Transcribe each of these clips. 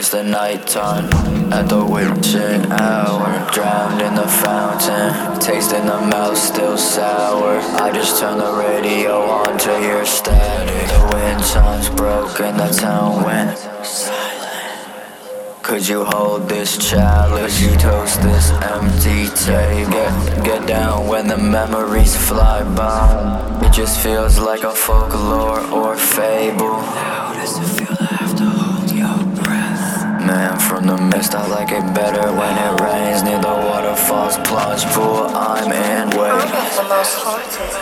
Face the nighttime at the witching hour. Drowned in the fountain, taste in the mouth still sour. I just turn the radio on to hear static. The wind chimes broke and the town went silent. Could you hold this chalice? You toast this empty tape. Get, get down when the memories fly by. It just feels like a folklore or fable. Mist, I like it better when it rains near the waterfall's plunge pool. I'm in. Wait. I'm the most haunted.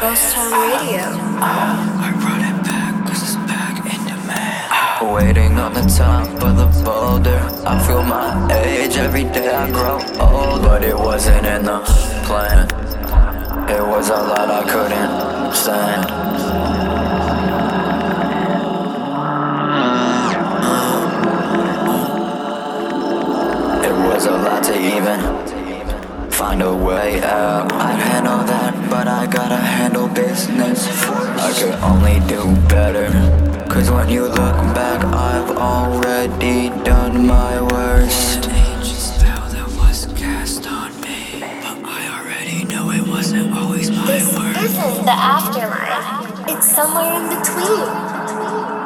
Ghost Town Radio. I brought it back 'cause it's back in demand. Waiting on the top of the boulder. I feel my age every day I grow old. But it wasn't in the plan. It was a lot I couldn't stand. To even find a way out. I'd handle that, but I gotta handle business. I could only do better. Cause when you look back, I've already done my worst. This isn't the afterlife. It's somewhere in between.